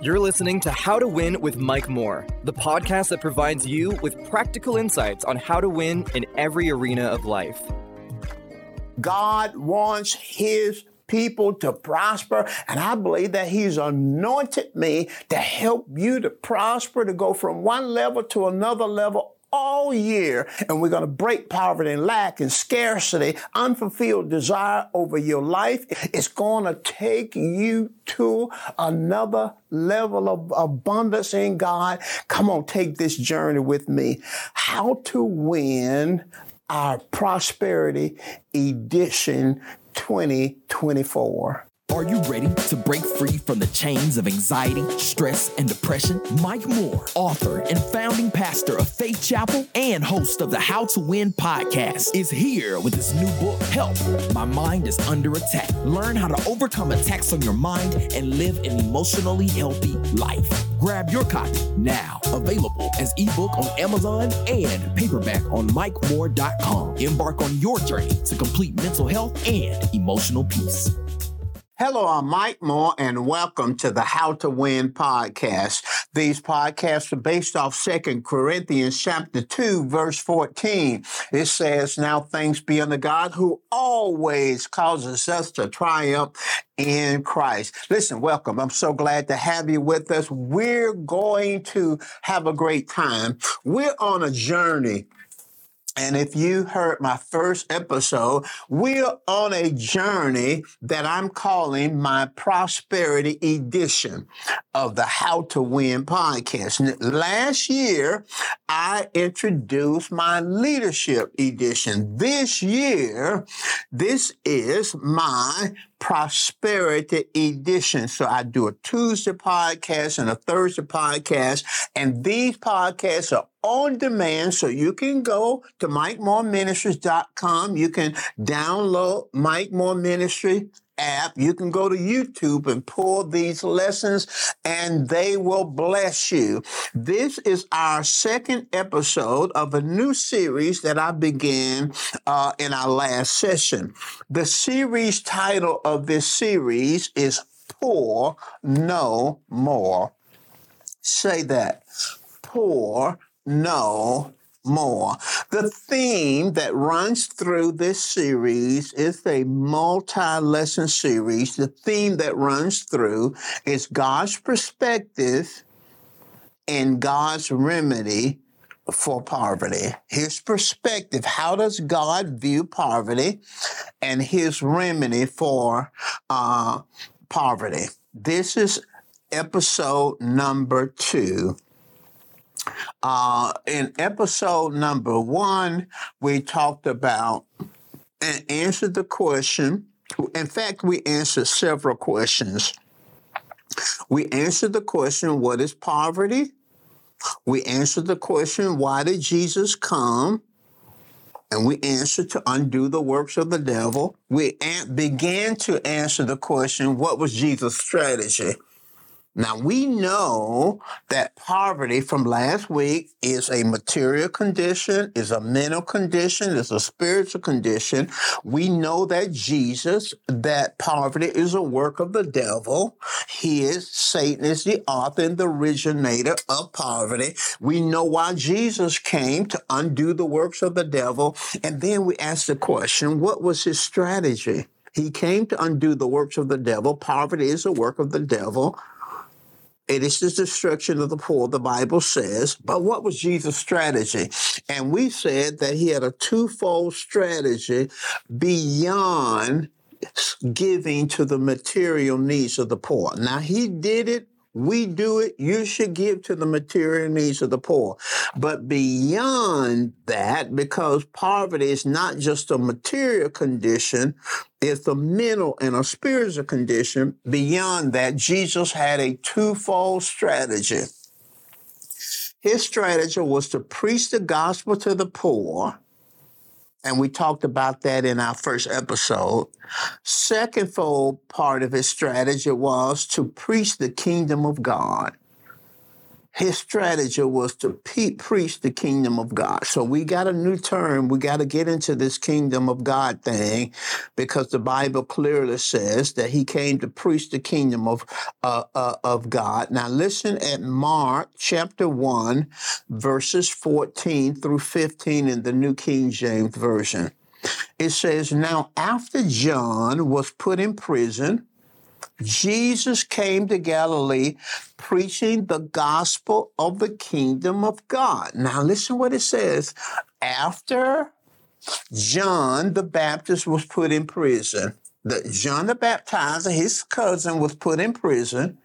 You're listening to How to Win with Mike Moore, the podcast that provides you with practical insights on how to win in every arena of life. God wants His people to prosper. And I believe that He's anointed me to help you to prosper, to go from one level to another level all year. And we're going to break poverty and lack and scarcity, unfulfilled desire over your life. It's going to take you to another level of abundance in God. Come on, take this journey with me. How to win our prosperity edition 2024. Are you ready to break free from the chains of anxiety, stress, and depression? Mike Moore, author and founding pastor of Faith Chapel and host of the How to Win podcast, is here with his new book, Help My Mind is Under Attack. Learn how to overcome attacks on your mind and live an emotionally healthy life. Grab your copy now, available as ebook on Amazon and paperback on MikeMoore.com. Embark on your journey to complete mental health and emotional peace. Hello, I'm Mike Moore, and welcome to the How to Win podcast. These podcasts are based off Second Corinthians chapter 2, verse 14. It says, Now thanks be unto God who always causes us to triumph in Christ. Listen, welcome. I'm so glad to have you with us. We're going to have a great time. We're on a journey and if you heard my first episode, we're on a journey that I'm calling my prosperity edition of the How to Win podcast. Last year, I introduced my leadership edition. This year, this is my prosperity edition. So I do a Tuesday podcast and a Thursday podcast, and these podcasts are on demand. So you can go to MikeMooreMinistries.com. You can download Mike Moore Ministry app. You can go to YouTube and pull these lessons and they will bless you. This is our second episode of a new series that I began uh, in our last session. The series title of this series is Poor No More. Say that. Poor No more. The theme that runs through this series is a multi lesson series. The theme that runs through is God's perspective and God's remedy for poverty. His perspective. How does God view poverty and his remedy for uh, poverty? This is episode number two uh, in episode number one, we talked about and answered the question. In fact, we answered several questions. We answered the question, What is poverty? We answered the question, Why did Jesus come? And we answered to undo the works of the devil. We an- began to answer the question, What was Jesus' strategy? Now we know that poverty from last week is a material condition, is a mental condition, is a spiritual condition. We know that Jesus, that poverty is a work of the devil. He is, Satan is the author and the originator of poverty. We know why Jesus came to undo the works of the devil. And then we ask the question, what was his strategy? He came to undo the works of the devil. Poverty is a work of the devil. It is the destruction of the poor, the Bible says. But what was Jesus' strategy? And we said that he had a twofold strategy beyond giving to the material needs of the poor. Now, he did it we do it, you should give to the material needs of the poor. But beyond that, because poverty is not just a material condition, it's a mental and a spiritual condition. Beyond that, Jesus had a twofold strategy. His strategy was to preach the gospel to the poor and we talked about that in our first episode. Second fold part of his strategy was to preach the kingdom of God. His strategy was to pe- preach the kingdom of God. So we got a new term. We got to get into this kingdom of God thing because the Bible clearly says that he came to preach the kingdom of uh, uh, of God. Now listen at Mark chapter 1 verses 14 through 15 in the New King James version. It says, "Now after John was put in prison, Jesus came to Galilee preaching the gospel of the kingdom of God. Now, listen what it says. After John the Baptist was put in prison, the John the Baptizer, his cousin, was put in prison.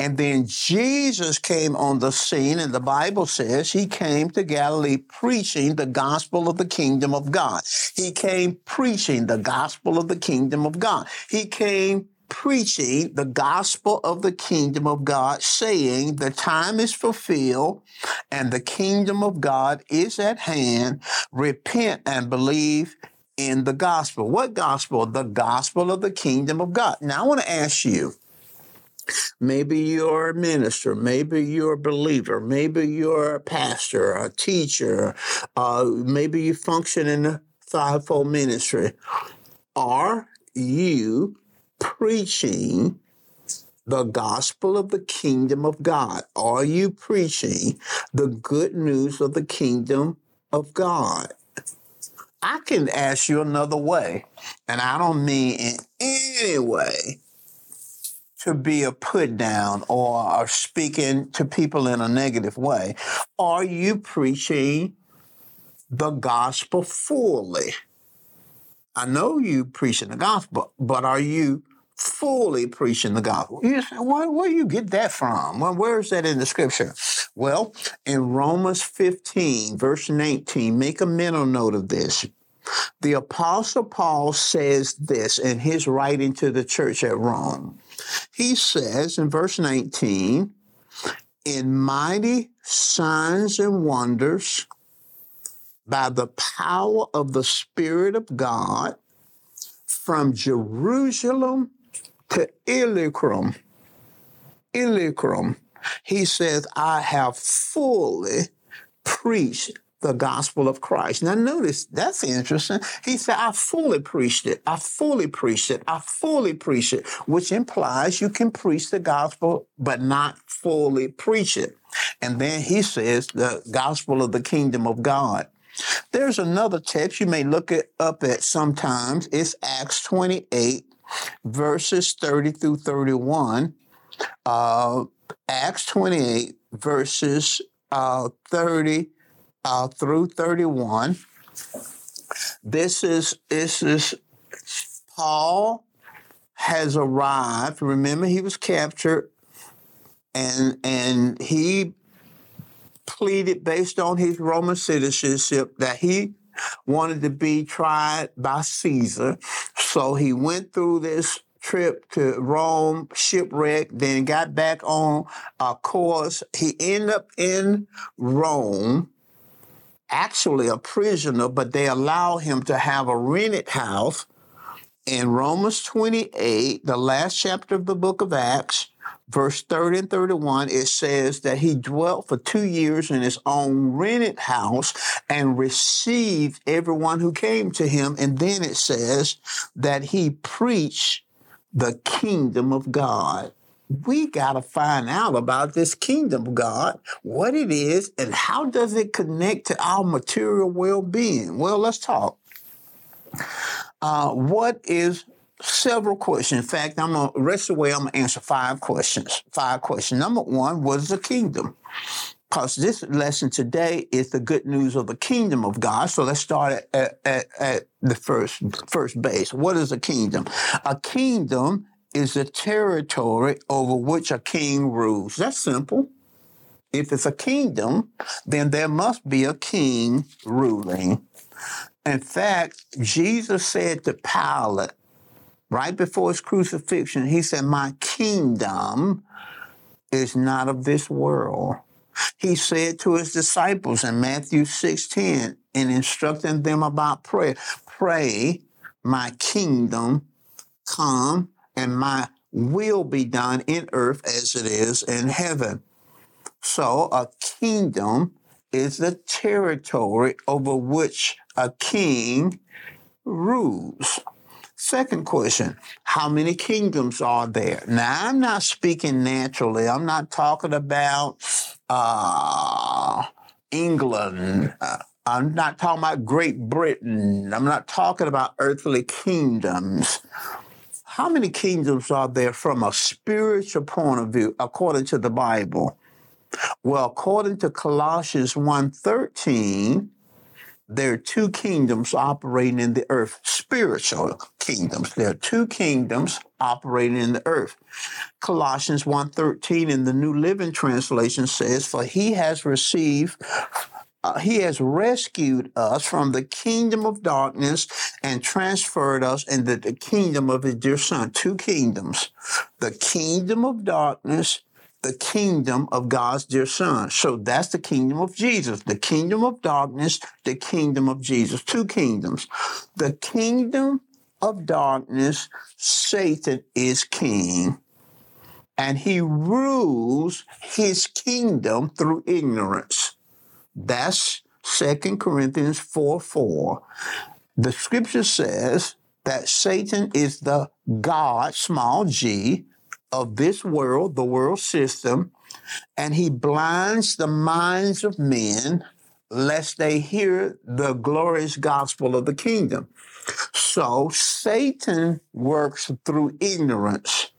And then Jesus came on the scene, and the Bible says he came to Galilee preaching the gospel of the kingdom of God. He came preaching the gospel of the kingdom of God. He came preaching the gospel of the kingdom of God, saying the time is fulfilled and the kingdom of God is at hand. Repent and believe in the gospel. What gospel? The gospel of the kingdom of God. Now, I want to ask you. Maybe you're a minister, maybe you're a believer, maybe you're a pastor, a teacher, uh, maybe you function in the fivefold ministry. Are you preaching the gospel of the kingdom of God? Are you preaching the good news of the kingdom of God? I can ask you another way, and I don't mean in any way to be a put down or, speaking to people in a negative way. Are you preaching the gospel fully? I know you preaching the gospel, but are you fully preaching the gospel? You say, where, where you get that from? Well, where is that in the scripture? Well, in Romans 15, verse 19, make a mental note of this. The Apostle Paul says this in his writing to the church at Rome. He says in verse 19, in mighty signs and wonders, by the power of the Spirit of God from Jerusalem to Illyricum. Illyricum. He says, I have fully preached the gospel of Christ. Now, notice that's interesting. He said, I fully preached it. I fully preached it. I fully preached it, which implies you can preach the gospel, but not fully preach it. And then he says, the gospel of the kingdom of God. There's another text you may look it up at sometimes. It's Acts 28, verses 30 through 31. Uh, Acts 28, verses uh, 30 uh, through 31. This is this is Paul has arrived. Remember, he was captured, and and he pleaded based on his Roman citizenship that he wanted to be tried by Caesar. So he went through this trip to Rome, shipwrecked, then got back on a course. He ended up in Rome, actually a prisoner, but they allow him to have a rented house. In Romans 28, the last chapter of the book of Acts, verse 30 and 31, it says that he dwelt for two years in his own rented house and received everyone who came to him. And then it says that he preached the kingdom of God. We got to find out about this kingdom of God, what it is, and how does it connect to our material well-being? Well, let's talk. Uh, what is several questions. In fact, I'm gonna rest of the way. I'm gonna answer five questions. Five questions. Number one, what is the kingdom? Because this lesson today is the good news of the kingdom of God. So let's start at, at, at the first first base. What is a kingdom? A kingdom is a territory over which a king rules. That's simple. If it's a kingdom, then there must be a king ruling. In fact, Jesus said to Pilate, right before his crucifixion, he said, My kingdom is not of this world. He said to his disciples in Matthew 16, in instructing them about prayer, pray, my kingdom come and my will be done in earth as it is in heaven. So a kingdom is the territory over which a king rules. Second question How many kingdoms are there? Now, I'm not speaking naturally. I'm not talking about uh, England. Uh, I'm not talking about Great Britain. I'm not talking about earthly kingdoms. How many kingdoms are there from a spiritual point of view according to the Bible? Well, according to Colossians 1:13, there are two kingdoms operating in the earth, spiritual kingdoms. There are two kingdoms operating in the earth. Colossians 1:13 in the New Living Translation says, "For he has received uh, he has rescued us from the kingdom of darkness and transferred us into the kingdom of his dear son. Two kingdoms. The kingdom of darkness the kingdom of God's dear son. So that's the kingdom of Jesus, the kingdom of darkness, the kingdom of Jesus. Two kingdoms. The kingdom of darkness, Satan is king, and he rules his kingdom through ignorance. That's 2 Corinthians 4 4. The scripture says that Satan is the God, small g, of this world, the world system, and he blinds the minds of men lest they hear the glorious gospel of the kingdom. So Satan works through ignorance.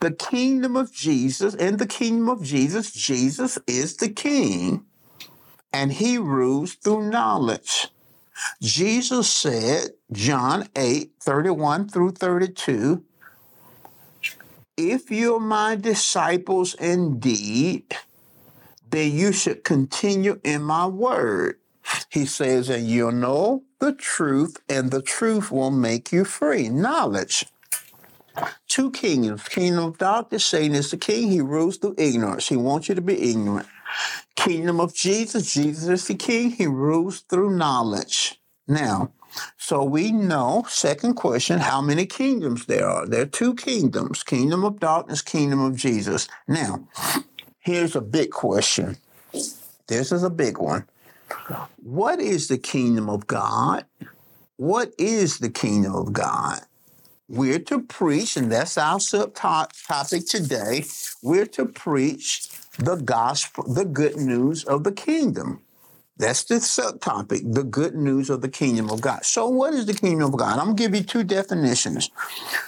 The kingdom of Jesus, in the kingdom of Jesus, Jesus is the king, and he rules through knowledge. Jesus said, John 8, 31 through 32, if you're my disciples indeed, then you should continue in my word. He says, and you'll know the truth, and the truth will make you free. Knowledge. Two kingdoms. Kingdom of darkness, Satan is the king. He rules through ignorance. He wants you to be ignorant. Kingdom of Jesus, Jesus is the king. He rules through knowledge. Now, so we know, second question, how many kingdoms there are. There are two kingdoms kingdom of darkness, kingdom of Jesus. Now, here's a big question. This is a big one. What is the kingdom of God? What is the kingdom of God? We're to preach, and that's our subtopic today. We're to preach the gospel, the good news of the kingdom. That's the subtopic, the good news of the kingdom of God. So, what is the kingdom of God? I'm going to give you two definitions.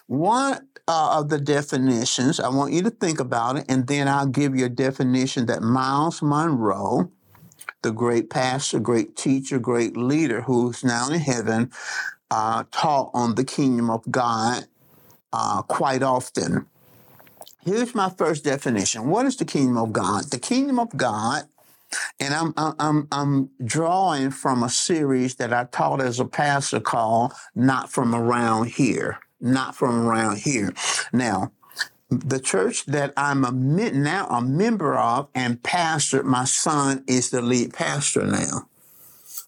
One uh, of the definitions, I want you to think about it, and then I'll give you a definition that Myles Munroe, the great pastor, great teacher, great leader who's now in heaven, uh, taught on the kingdom of God uh, quite often. Here's my first definition. What is the kingdom of God? The kingdom of God and I'm, I'm, I'm drawing from a series that I taught as a pastor called Not From Around Here. Not From Around Here. Now, the church that I'm a, now a member of and pastor, my son is the lead pastor now.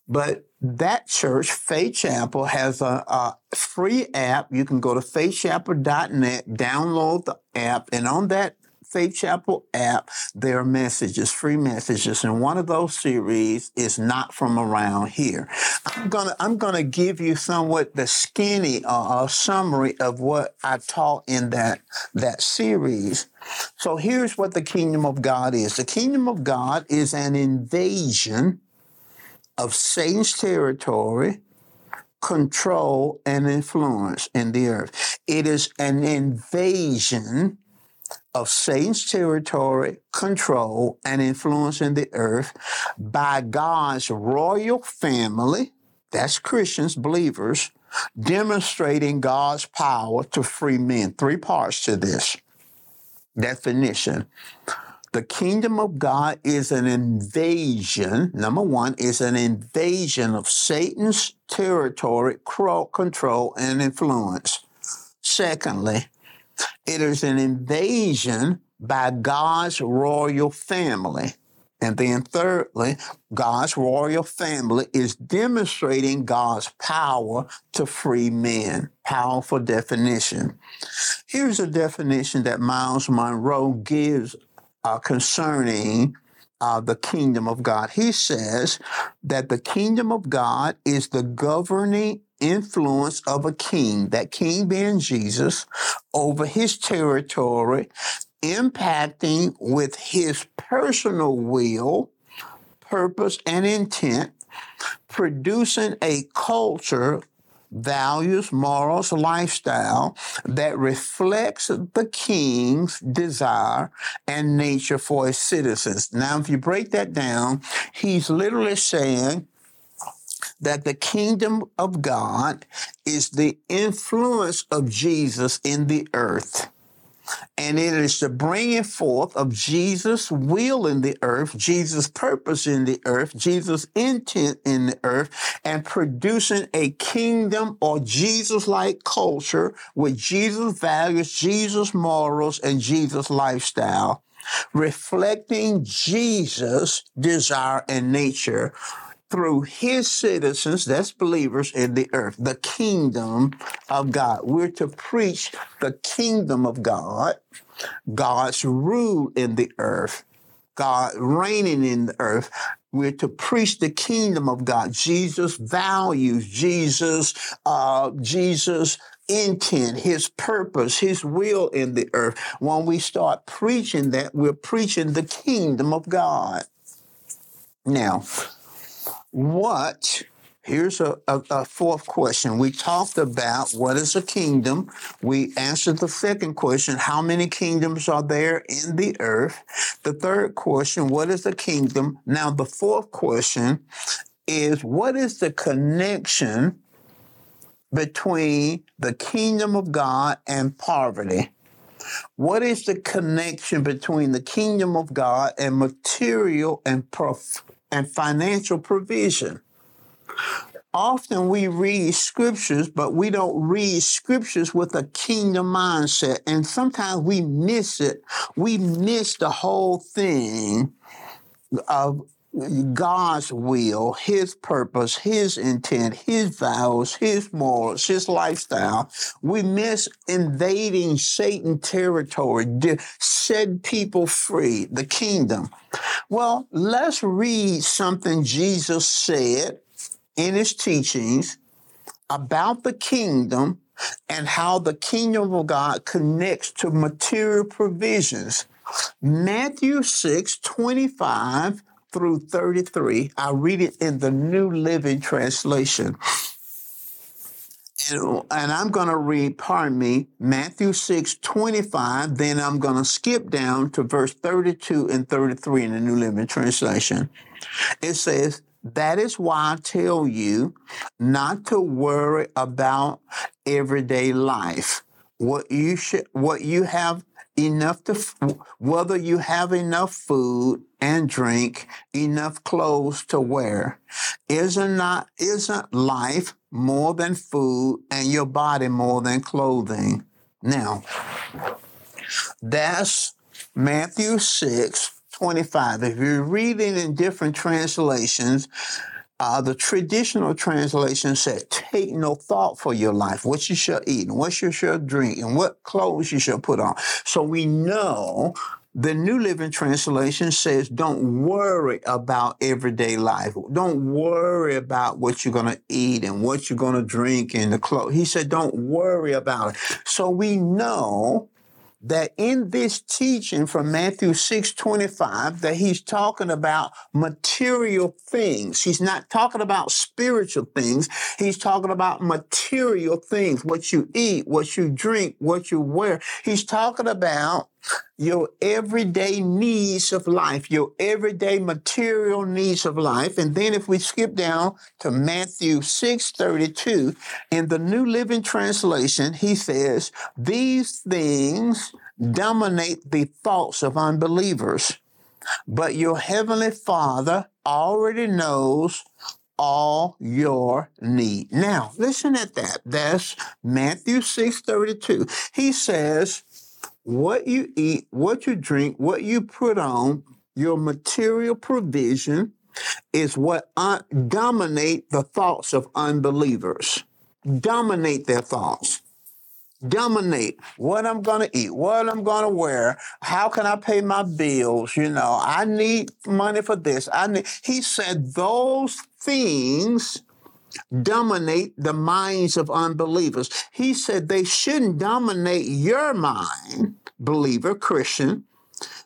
But that church, Faith Chapel, has a, a, free app. You can go to faithchapel.net, download the app, and on that Faith Chapel app, there are messages, free messages, and one of those series is not from around here. I'm gonna I'm gonna give you somewhat the skinny uh, summary of what I taught in that that series. So here's what the kingdom of God is. The kingdom of God is an invasion of Satan's territory control and influence in the earth. It is an invasion of Satan's territory, control, and influence in the earth by God's royal family, that's Christians, believers, demonstrating God's power to free men. Three parts to this definition. The kingdom of God is an invasion. Number one is an invasion of Satan's territory, control, and influence. Secondly, it is an invasion by God's royal family. And then, thirdly, God's royal family is demonstrating God's power to free men. Powerful definition. Here's a definition that Myles Munroe gives uh, concerning uh, the kingdom of God. He says that the kingdom of God is the governing influence of a king, that king being Jesus, over his territory, impacting with his personal will, purpose, and intent, producing a culture values, morals, lifestyle that reflects the king's desire and nature for his citizens. Now, if you break that down, he's literally saying that the kingdom of God is the influence of Jesus in the earth. And it is the bringing forth of Jesus' will in the earth, Jesus' purpose in the earth, Jesus' intent in the earth, and producing a kingdom or Jesus like culture with Jesus' values, Jesus' morals, and Jesus' lifestyle, reflecting Jesus' desire and nature through his citizens, that's believers in the earth, the kingdom of God. We're to preach the kingdom of God, God's rule in the earth, God reigning in the earth. We're to preach the kingdom of God, Jesus' values, Jesus, uh, Jesus' intent, his purpose, his will in the earth. When we start preaching that, we're preaching the kingdom of God. Now, what Here's a, a, a, fourth question. We talked about what is a kingdom. We answered the second question how many kingdoms are there in the earth? The third question what is a kingdom? Now, the fourth question is what is the connection between the kingdom of God and poverty? What is the connection between the kingdom of God and material and prof- and financial provision. Often we read scriptures, but we don't read scriptures with a kingdom mindset. And sometimes we miss it. We miss the whole thing of God's will, His purpose, His intent, His vows, His morals, His lifestyle. We miss invading Satan territory, to set people free, the kingdom. Well, let's read something Jesus said in his teachings about the kingdom and how the kingdom of God connects to material provisions. Matthew 6 25 through 33. I read it in the New Living Translation. And, and I'm going to read, pardon me, Matthew 6 25. Then I'm going to skip down to verse 32 and 33 in the New Living Translation. It says, that is why I tell you not to worry about everyday life. What you should, what you have enough to, whether you have enough food and drink, enough clothes to wear. Isn't not, isn't life more than food and your body more than clothing? Now, that's Matthew 6, 25. If you're reading in different translations, uh, the traditional translation said, take no thought for your life, what you shall eat, and what you shall drink, and what clothes you shall put on. So we know the New Living Translation says, don't worry about everyday life. Don't worry about what you're going to eat and what you're going to drink and the clothes. He said, don't worry about it. So we know that in this teaching from Matthew 6 25, that he's talking about material things. He's not talking about spiritual things. He's talking about material things, what you eat, what you drink, what you wear. He's talking about your everyday needs of life, your everyday material needs of life. And then if we skip down to Matthew 6 32, in the New Living Translation, he says, These things dominate the thoughts of unbelievers, but your heavenly Father already knows all your need. Now, listen at that. That's Matthew 6 32. He says, what you eat, what you drink, what you put on, your material provision is what un- dominate the thoughts of unbelievers. Dominate their thoughts. dominate what I'm going to eat, what I'm going to wear, how can I pay my bills, you know, I need money for this. I need He said those things dominate the minds of unbelievers. He said they shouldn't dominate your mind, believer, Christian,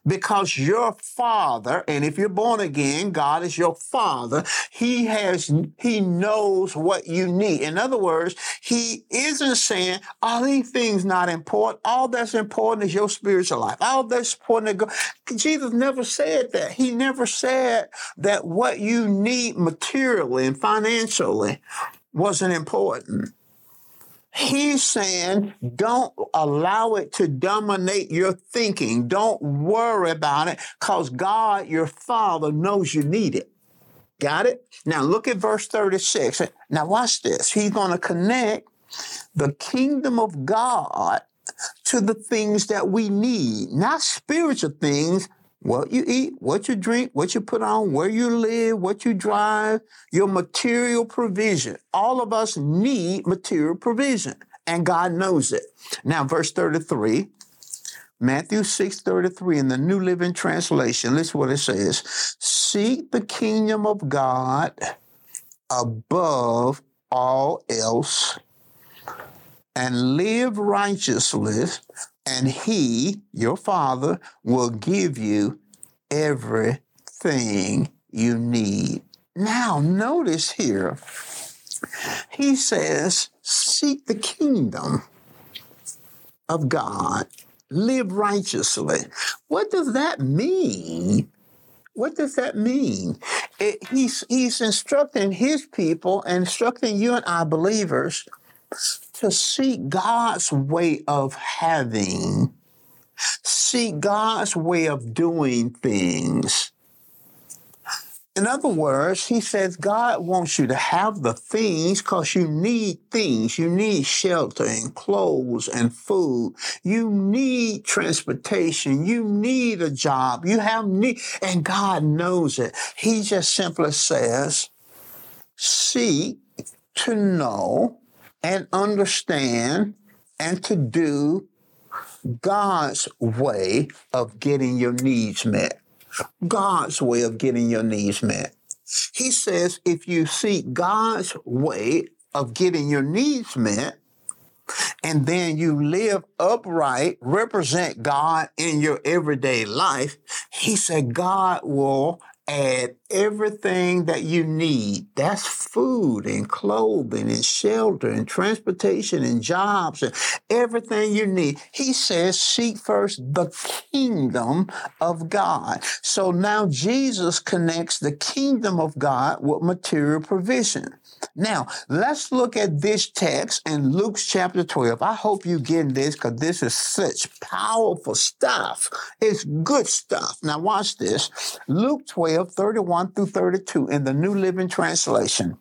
because your father, and if you're born again, God is your father. He has, he knows what you need. In other words, he isn't saying, all these things not important. All that's important is your spiritual life. All that's important. Jesus never said that. He never said that what you need materially and financially wasn't important. He's saying, don't allow it to dominate your thinking. Don't worry about it because God, your Father, knows you need it. Got it? Now look at verse 36. Now watch this. He's going to connect the kingdom of God to the things that we need, not spiritual things, what you eat, what you drink, what you put on, where you live, what you drive, your material provision. All of us need material provision, and God knows it. Now, verse 33, Matthew 6 33 in the New Living Translation, listen what it says Seek the kingdom of God above all else and live righteously and he, your father, will give you everything you need. Now, notice here, he says, seek the kingdom of God, live righteously. What does that mean? What does that mean? It, he's, he's instructing his people, instructing you and I believers to seek God's way of having, seek God's way of doing things. In other words, he says God wants you to have the things because you need things. You need shelter and clothes and food. You need transportation. You need a job. You have need, and God knows it. He just simply says, seek to know and understand and to do God's way of getting your needs met. God's way of getting your needs met. He says if you seek God's way of getting your needs met, and then you live upright, represent God in your everyday life, he said God will add everything that you need. That's food and clothing and shelter and transportation and jobs and everything you need. He says, seek first the kingdom of God. So now Jesus connects the kingdom of God with material provision. Now, let's look at this text in Luke chapter 12. I hope you get this because this is such powerful stuff. It's good stuff. Now, watch this. Luke 12, 31 through 32 in the New Living Translation.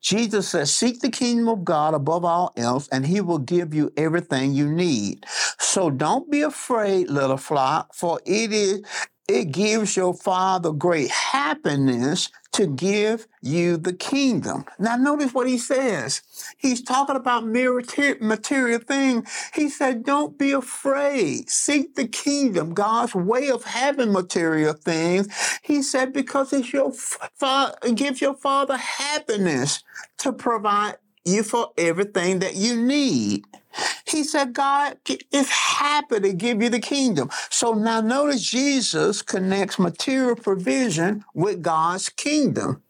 Jesus says, Seek the kingdom of God above all else, and he will give you everything you need. So don't be afraid, little flock, for it is it gives your father great happiness to give you the kingdom. Now, notice what he says. He's talking about material things. He said, Don't be afraid. Seek the kingdom, God's way of having material things. He said, Because it's your father, it gives your father happiness to provide you for everything that you need. He said, God is happy to give you the kingdom. So now notice Jesus connects material provision with God's kingdom.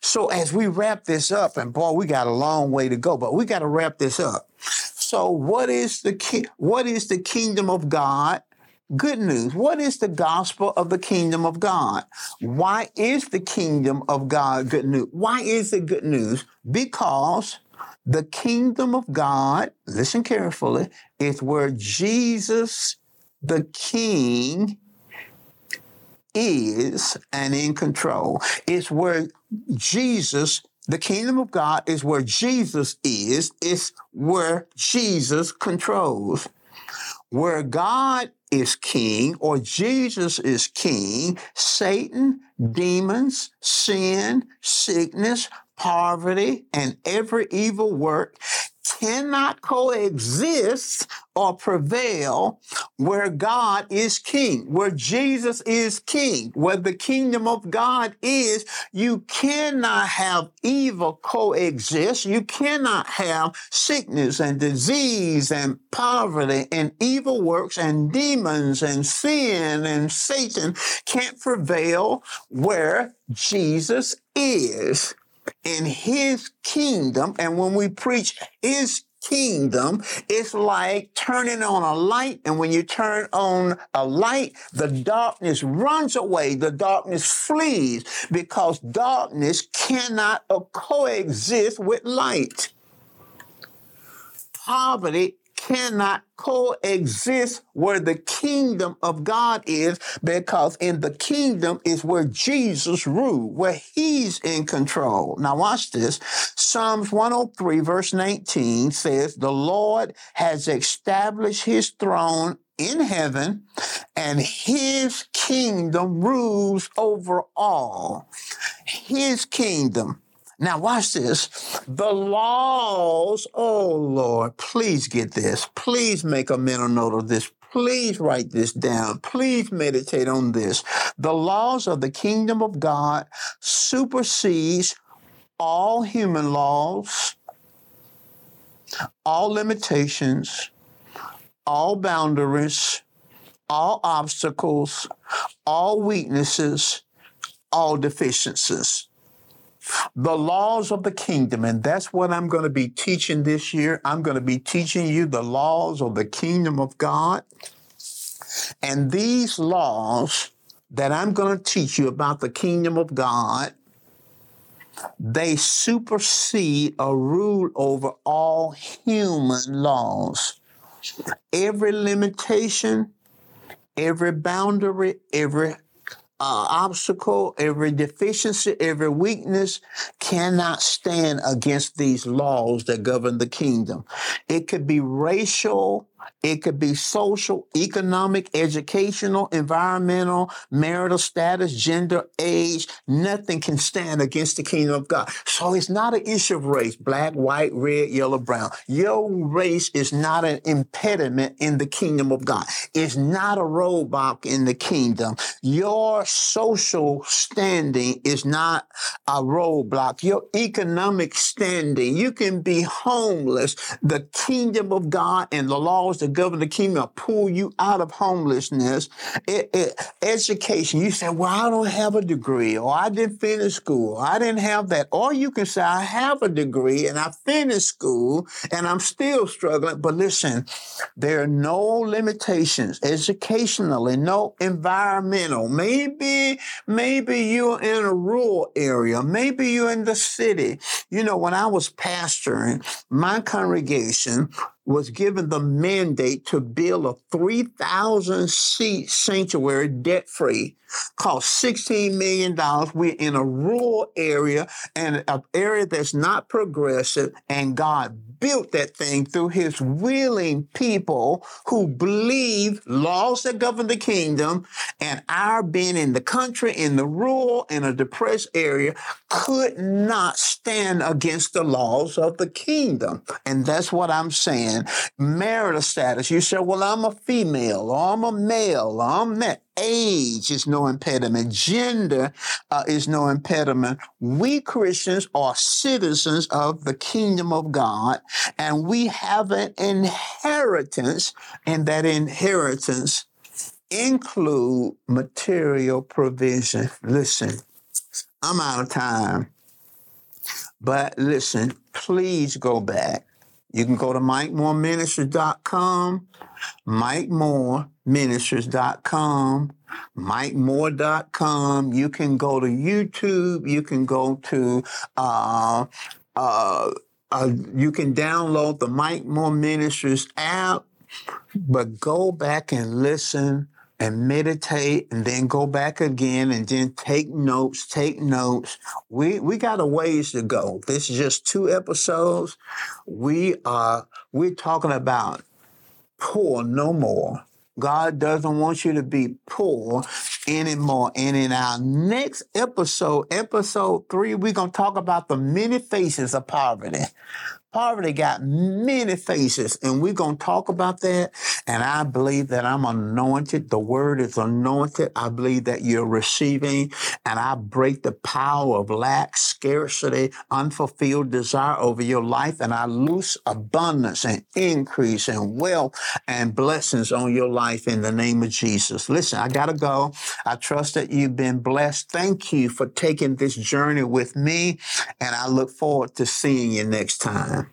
So as we wrap this up, and boy, we got a long way to go, but we got to wrap this up. So what is the ki- what is the kingdom of God? Good news. What is the gospel of the kingdom of God? Why is the kingdom of God good news? Why is it good news? Because the kingdom of God, listen carefully, is where Jesus, the King, is and in control. It's where Jesus, the kingdom of God, is where Jesus is. It's where Jesus controls. Where God is king or Jesus is king, Satan, demons, sin, sickness, poverty, and every evil work cannot coexist or prevail where God is king, where Jesus is king, where the kingdom of God is. You cannot have evil coexist. You cannot have sickness and disease and poverty and evil works and demons and sin and Satan can't prevail where Jesus is in his kingdom. And when we preach his kingdom, it's like turning on a light. And when you turn on a light, the darkness runs away. The darkness flees because darkness cannot coexist with light. Poverty cannot coexist where the kingdom of God is because in the kingdom is where Jesus ruled, where he's in control. Now watch this. Psalms 103 verse 19 says, the Lord has established his throne in heaven and his kingdom rules over all. His kingdom now, watch this. The laws, oh Lord, please get this. Please make a mental note of this. Please write this down. Please meditate on this. The laws of the kingdom of God supersedes all human laws, all limitations, all boundaries, all obstacles, all weaknesses, all deficiencies the laws of the kingdom. And that's what I'm going to be teaching this year. I'm going to be teaching you the laws of the kingdom of God. And these laws that I'm going to teach you about the kingdom of God, they supersede or rule over all human laws. Every limitation, every boundary, every uh, obstacle, every deficiency, every weakness cannot stand against these laws that govern the kingdom. It could be racial, it could be social, economic, educational, environmental, marital status, gender, age. Nothing can stand against the kingdom of God. So it's not an issue of race, black, white, red, yellow, brown. Your race is not an impediment in the kingdom of God. It's not a roadblock in the kingdom. Your social standing is not a roadblock. Your economic standing, you can be homeless. The kingdom of God and the laws that govern the kingdom pull you out of homelessness. It, it, education, you say, well, I don't have a degree, or I didn't finish school, I didn't have that. Or you can say, I have a degree and I finished school and I'm still struggling. But listen, there are no limitations educationally, no environmental. Maybe, maybe you're in a rural area, maybe you're in the city. You know, when I was pastoring, my congregation was given the mandate to build a 3,000 seat sanctuary debt free. Cost $16 million. We're in a rural area and an area that's not progressive, and God built that thing through his willing people who believe laws that govern the kingdom and our being in the country, in the rural, in a depressed area could not stand against the laws of the kingdom. And that's what I'm saying. Marital status. You say, well, I'm a female or I'm a male or I'm that age is no impediment. Gender uh, is no impediment. We Christians are citizens of the kingdom of God, and we have an inheritance, and that inheritance include material provision. Listen, I'm out of time. But listen, please go back. You can go to MikeMooreMinistries.com, MikeMooreMinistries.com, MikeMoore.com. You can go to YouTube. You can go to, uh, uh, uh, you can download the Mike Moore Ministries app, but go back and listen and meditate and then go back again and then take notes, take notes. We we got a ways to go. This is just two episodes. We are we're talking about poor no more. God doesn't want you to be poor anymore. And in our next episode, episode three, we're going to talk about the many faces of poverty. Poverty got many faces, and we're going to talk about that. And I believe that I'm anointed. The word is anointed. I believe that you're receiving, and I break the power of lack, scarcity, unfulfilled desire over your life, and I loose abundance and increase and wealth and blessings on your life in the name of Jesus. Listen, I got to go. I trust that you've been blessed. Thank you for taking this journey with me, and I look forward to seeing you next time.